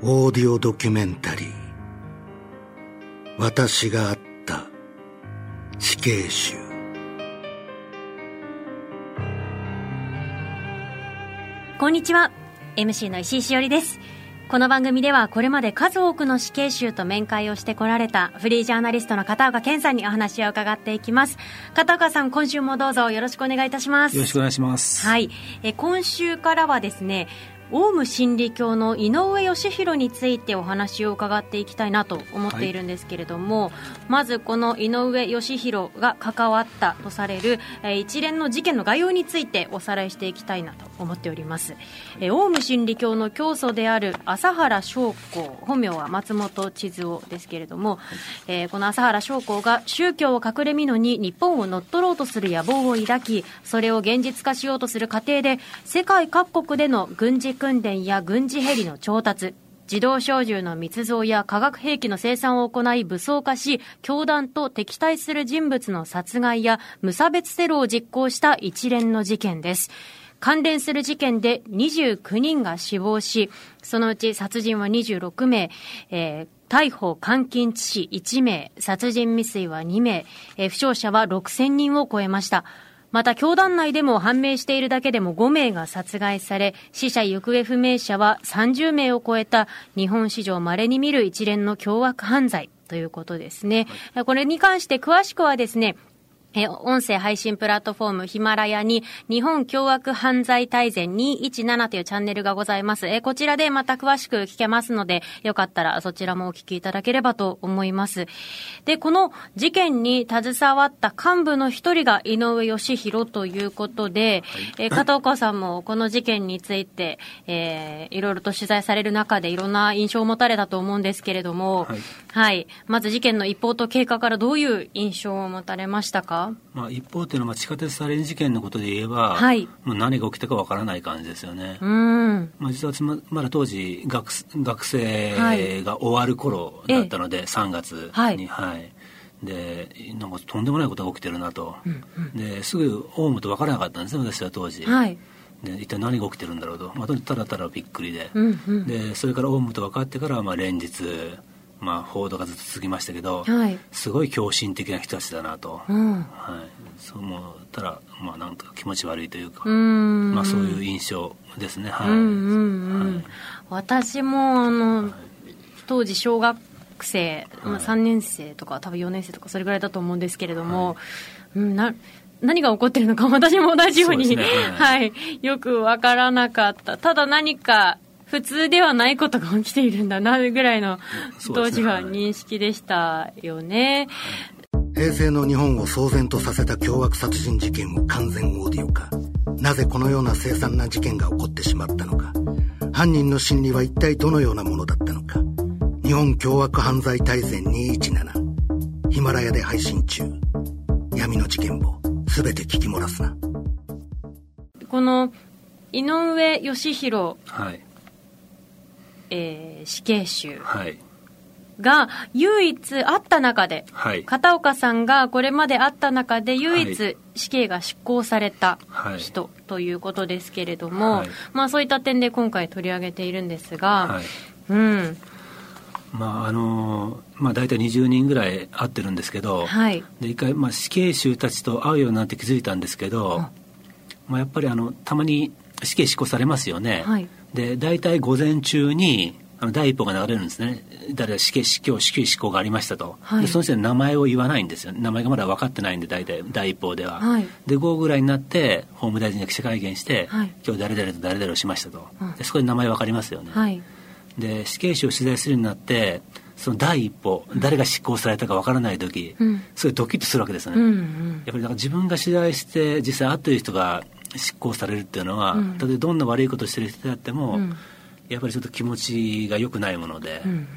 オーディオドキュメンタリー。私があった死刑囚こんにちは。MC の石井しおりです。この番組ではこれまで数多くの死刑囚と面会をしてこられたフリージャーナリストの片岡健さんにお話を伺っていきます。片岡さん今週もどうぞよろしくお願いいたします。よろしくお願いします。はい。え今週からはですねオウム真理教の井上義弘についてお話を伺っていきたいなと思っているんですけれども、はい、まずこの井上義弘が関わったとされる、えー、一連の事件の概要についておさらいしていきたいなと思っております、えー、オウム真理教の教祖である朝原将校本名は松本千鶴夫ですけれども、はい、えー、この朝原将校が宗教を隠れみのに日本を乗っ取ろうとする野望を抱きそれを現実化しようとする過程で世界各国での軍事訓練や軍事ヘリの調達、自動小銃の密造や化学兵器の生産を行い武装化し、教団と敵対する人物の殺害や無差別テロを実行した一連の事件です。関連する事件で29人が死亡し、そのうち殺人は26名、えー逮捕、監禁致死1名、殺人未遂は2名、えー、負傷者は6000人を超えました。また、教団内でも判明しているだけでも5名が殺害され、死者行方不明者は30名を超えた日本史上稀に見る一連の凶悪犯罪ということですね。はい、これに関して詳しくはですね、え音声配信プラットフォームヒマラヤに日本凶悪犯罪大全217というチャンネルがございます。えこちらでまた詳しく聞けますので、よかったらそちらもお聞きいただければと思います。で、この事件に携わった幹部の一人が井上義弘ということで、はい、え片岡さんもこの事件について、えー、いろいろと取材される中でいろんな印象を持たれたと思うんですけれども、はい、はい。まず事件の一報と経過からどういう印象を持たれましたか？まあ、一方っていうのは地下鉄サリン事件のことで言えば、はい、もう何が起きたかわからない感じですよね。うん。まあ、実はままだ当時学学生が終わる頃だったので、はい、3月に、はい、でなんかとんでもないことが起きてるなと、うんうん、ですぐオウムと分からなかったんですね私は当時。はい。で一体何が起きてるんだろうと、まあ、ただただびっくりで。うんうん、でそれからオウムと分かってからまあ連日まあ、報道がずっと続きましたけど、はい、すごい狂信的な人たちだなと、うん、はい、そう思ったら、まあ、なんか気持ち悪いというかまあ、そういう印象ですね、はい、うんうんうん。はい、私もあの、はい、当時小学生、まあ、3年生とか多分4年生とかそれぐらいだと思うんですけれども、うん、な何が起こってるのか私も同じように、ね、はい、よくわからなかった。ただ何か普通ではないことが起きているんだなぐらいの当時は認識でしたよね。平成の日本を騒然とさせた凶悪殺人事件を完全オーディオ化。なぜこのような凄惨な事件が起こってしまったのか。犯人の心理は一体どのようなものだったのか。日本凶悪犯罪大全217。ヒマラヤで配信中。闇の事件を全て聞き漏らすな。この井上義弘。はい。えー、死刑囚。が唯一あった中で、はい、片岡さんがこれまであった中で唯一死刑が執行された人ということですけれども、はい、まあ、そういった点で今回取り上げているんですが、はい、うん。まああのまあ、大体20人ぐらい会ってるんですけど、はい、で一回、まあ、死刑囚たちと会うようになって気づいたんですけど、まあ、やっぱりあのたまに死刑執行されますよね。はいで大体午前中にあの第一報が流れるんですね。誰死刑死刑死刑執行がありましたと、はい、でその人の名前を言わないんですよ名前がまだ分かってないんで大体第一報では、はい、で午後ぐらいになって法務大臣が記者会見して、はい、今日誰々と誰々をしましたと、でそこで名前分かりますよね、で死刑囚を取材するようになってその第一歩誰が執行されたか分からない時、うん、すごいドキッとするわけですね、うんうん、やっぱりだか自分が取材して実際会ってる人が執行されるっていうのは、うん、例えばどんな悪いことしてる人であっても、うん、やっぱりちょっと気持ちが良くないもので。うんうん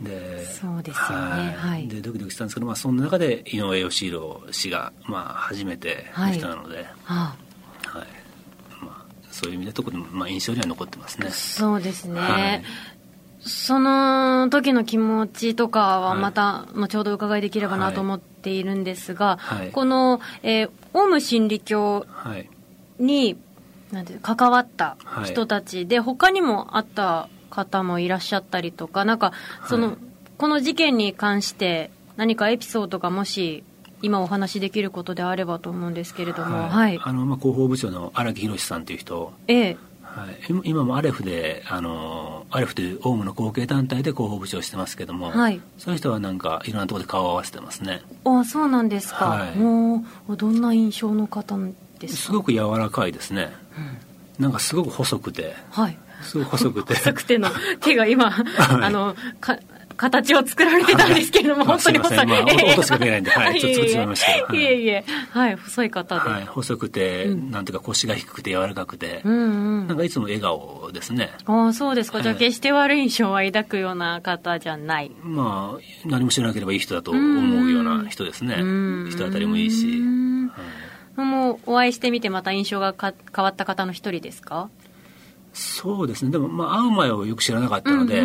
うん、でそうですよね、はい、でドキドキしたんですけど、まあ、その中で井上義弘氏が、まあ、初めての人なので、はい、はい。まあ、そういう意味で特に、まあ、印象には残ってますね。そうですね、はい、その時の気持ちとかはまた後ほど伺いできればなと思っているんですが、はい、この、えー、オウム真理教に、なんて関わった人たちで、他にもあった方もいらっしゃったりとかなんかその、はい、この事件に関して何かエピソードがもし今お話しできることであればと思うんですけれども、はい、はい、あのまあ広報部長の荒木宏さんという人、ええ。はい、今もアレフであのアレフというオウムの後継団体で広報部長してますけども、はい、そういう人はなんかいろんなところで顔を合わせてますね。あそうなんですか、はい、もうどんな印象の方ですすごく柔らかいですね、うん、なんかすごく細くて、はい、すごく細くて。細くての手が今、はい、あのか形を作られてたんですけれども、本当に細い。まあ、音しか出ないんで、はい、ちょっと作っましたい。えいえ、はい、細い方で。はい、細くて、なんていうか腰が低くて柔らかくて、なんかいつも笑顔ですね。ああ、そうですか。じゃあ決して悪い印象は抱くような方じゃない。まあ、何も知らなければいい人だと思うような人ですね。人当たりもいいし。もうお会いしてみてまた印象がか変わった方の一人ですか？そうですね。でも、まあ、会う前はよく知らなかったので、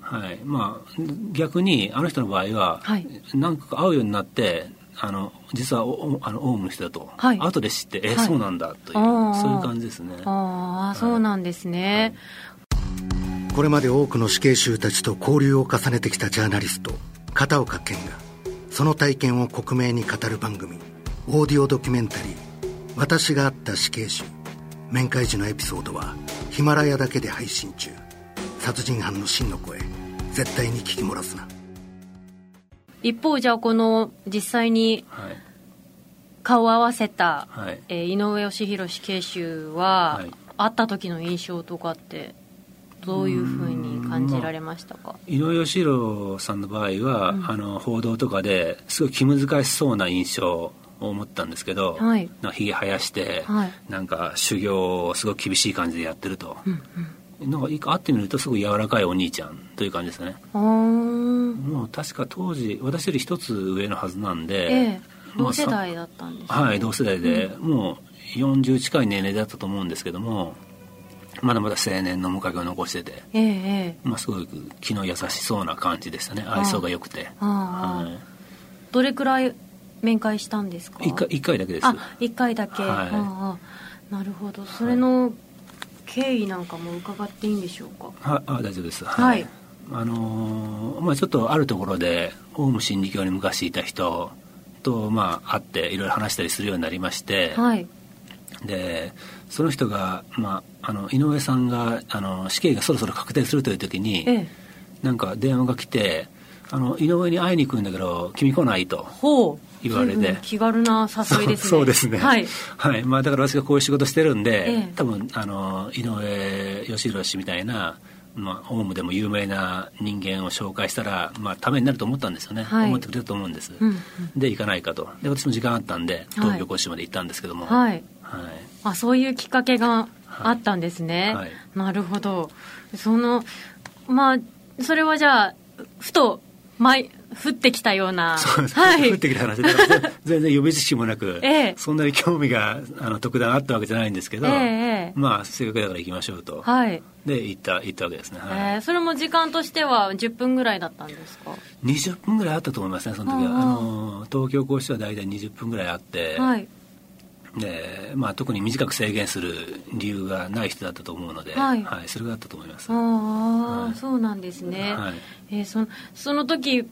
はい。まあ、逆にあの人の場合は、はい、何か会うようになってあの実はおあのオウムの人だと、はい、後で知ってえ、はい、そうなんだというそういう感じですね。ああ、そうなんですね、これまで多くの死刑囚たちと交流を重ねてきたジャーナリスト片岡健がその体験を克明に語る番組オーディオドキュメンタリー「私が会った死刑囚」面会時のエピソードはヒマラヤだけで配信中。殺人犯の真の声絶対に聞き漏らすな。一方じゃあこの実際に顔を合わせた、はい、えー、井上義弘死刑囚は、はい、会った時の印象とかってどういうふうに感じられましたか、まあ、井上義弘さんの場合は、うん、あの報道とかですごい気難しそうな印象を思ったんですけど、はい、ひげ生やして、はい、なんか修行をすごく厳しい感じでやってると、うんうん、なんか会ってみるとすごい柔らかいお兄ちゃんという感じですね。もう確か当時私より一つ上のはずなんで、えー、同世代だったんですね。はい同世代で、うん、もう40近い年齢だったと思うんですけどもまだまだ青年の面影を残してて、えー、まあ、すごく気の優しそうな感じでしたね。愛想が良くて、はい、どれくらい面会したんですか？一回一回だけです。あ一回だけ、はい、ああなるほど。それの経緯なんかも伺っていいんでしょうか？はあ大丈夫です。はい、あのー、まあちょっとあるところでオウム真理教に昔いた人とまあ会っていろいろ話したりするようになりまして、はい、でその人が、まあ、あの井上さんがあの死刑がそろそろ確定するという時に、ええ、なんか電話が来てあの井上に会いに行くんだけど君来ないと。ほう言われて、気軽な誘いですね。そうですね。はい、はい。まあ、だから私がこういう仕事してるんで、ええ、多分あの井上義弘氏みたいなまあ、オウムでも有名な人間を紹介したら、まあ、ためになると思ったんですよね、はい、思ってくれると思うんです、うんうん、で行かないかと。で私も時間あったんで東京講師まで行ったんですけども、はい、はい、あそういうきっかけがあったんですね、はい、なるほど。そのまあそれはじゃあふと毎降ってきたような、はい、降ってきた話で 全然予備知識もなく、ええ、そんなに興味があの特段あったわけじゃないんですけど、え、まあせっかくだから行きましょうと、はい、で行った行ったわけですね、はい、えー、それも時間としては10分ぐらいだったんですか？20分ぐらいあったと思いますねその時は。あの東京講師は大体20分ぐらいあって、はいでまあ、特に短く制限する理由がない人だったと思うので、はい、はい、それがあったと思います。ああ、はい、そうなんですね、はい。えー、そその時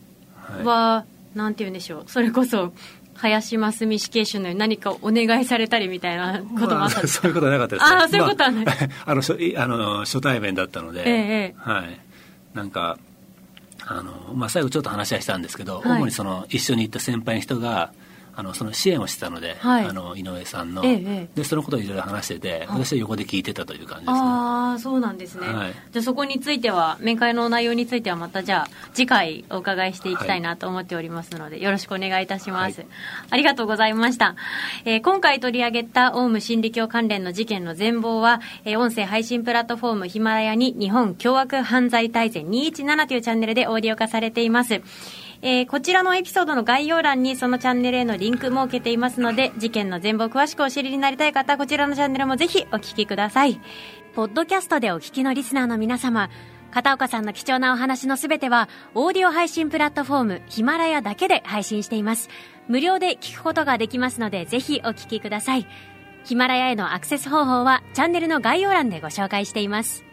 は、はい、なんて言うんでしょう。それこそ林真澄死刑囚のように何かお願いされたりみたいなこともあった、まあ、そういうことはなかったです、ね、ああそういうことはない、まあ、あの初あの初対面だったので、ええ、はい。なんかあの、まあ、最後ちょっと話はしたんですけど、はい、主にその一緒に行った先輩の人があのその支援をしてたので、はい、あの井上さんの、ええ、でそのことをいろいろ話してて私は横で聞いてたという感じですね。ああそうなんですね、はい、じゃあそこについては面会の内容についてはまたじゃあ次回お伺いしていきたいなと思っておりますので、はい、よろしくお願いいたします、はい、ありがとうございました、えー、今回取り上げたオウム真理教関連の事件の全貌は、えー、音声配信プラットフォームヒマラヤに日本凶悪犯罪大全217というチャンネルでオーディオ化されていますえー、こちらのエピソードの概要欄にそのチャンネルへのリンク設けていますので、事件の全貌を詳しくお知りになりたい方こちらのチャンネルもぜひお聞きください。ポッドキャストでお聞きのリスナーの皆様、片岡さんの貴重なお話のすべては、オーディオ配信プラットフォーム、ヒマラヤだけで配信しています。無料で聞くことができますので、ぜひお聞きください。ヒマラヤへのアクセス方法は、チャンネルの概要欄でご紹介しています。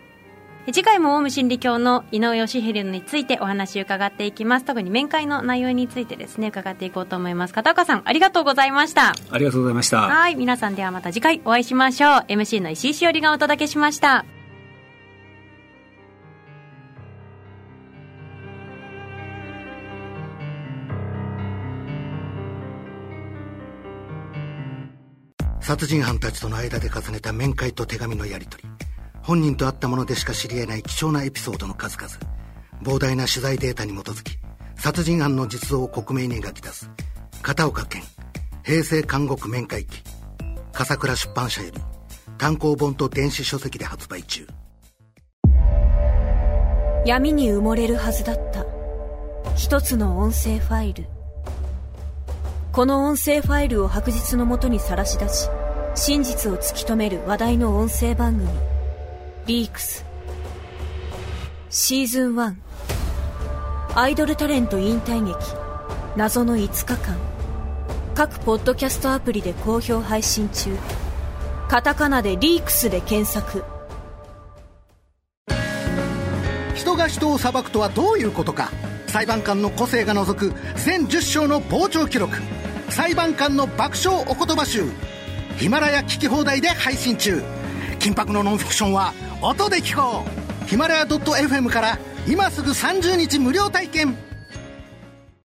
次回もオウム真理教の井上義弘についてお話を伺っていきます。特に面会の内容についてですね伺っていこうと思います。片岡さんありがとうございました。ありがとうございました。はい皆さんではまた次回お会いしましょう。MC の石井しおりがお届けしました。殺人犯たちとの間で重ねた面会と手紙のやり取り本人と会ったものでしか知り得ない貴重なエピソードの数々。膨大な取材データに基づき殺人犯の実像を克明に描き出す。片岡健平成監獄面会記。笠倉出版社より単行本と電子書籍で発売中。闇に埋もれるはずだった。一つの音声ファイル。この音声ファイルを白日のもとにさらし出し真実を突き止める話題の音声番組。リークス。シーズン1アイドルタレント引退劇。謎の5日間。各ポッドキャストアプリで好評配信中。カタカナでリークスで検索。人が人を裁くとはどういうことか。裁判官の個性が除く。全10章の傍聴記録。裁判官の爆笑お言葉集。ヒマラヤ聞き放題で配信中。緊迫のノンフィクションは音で聞こう。ヒマラヤ .fm から今すぐ30日無料体験。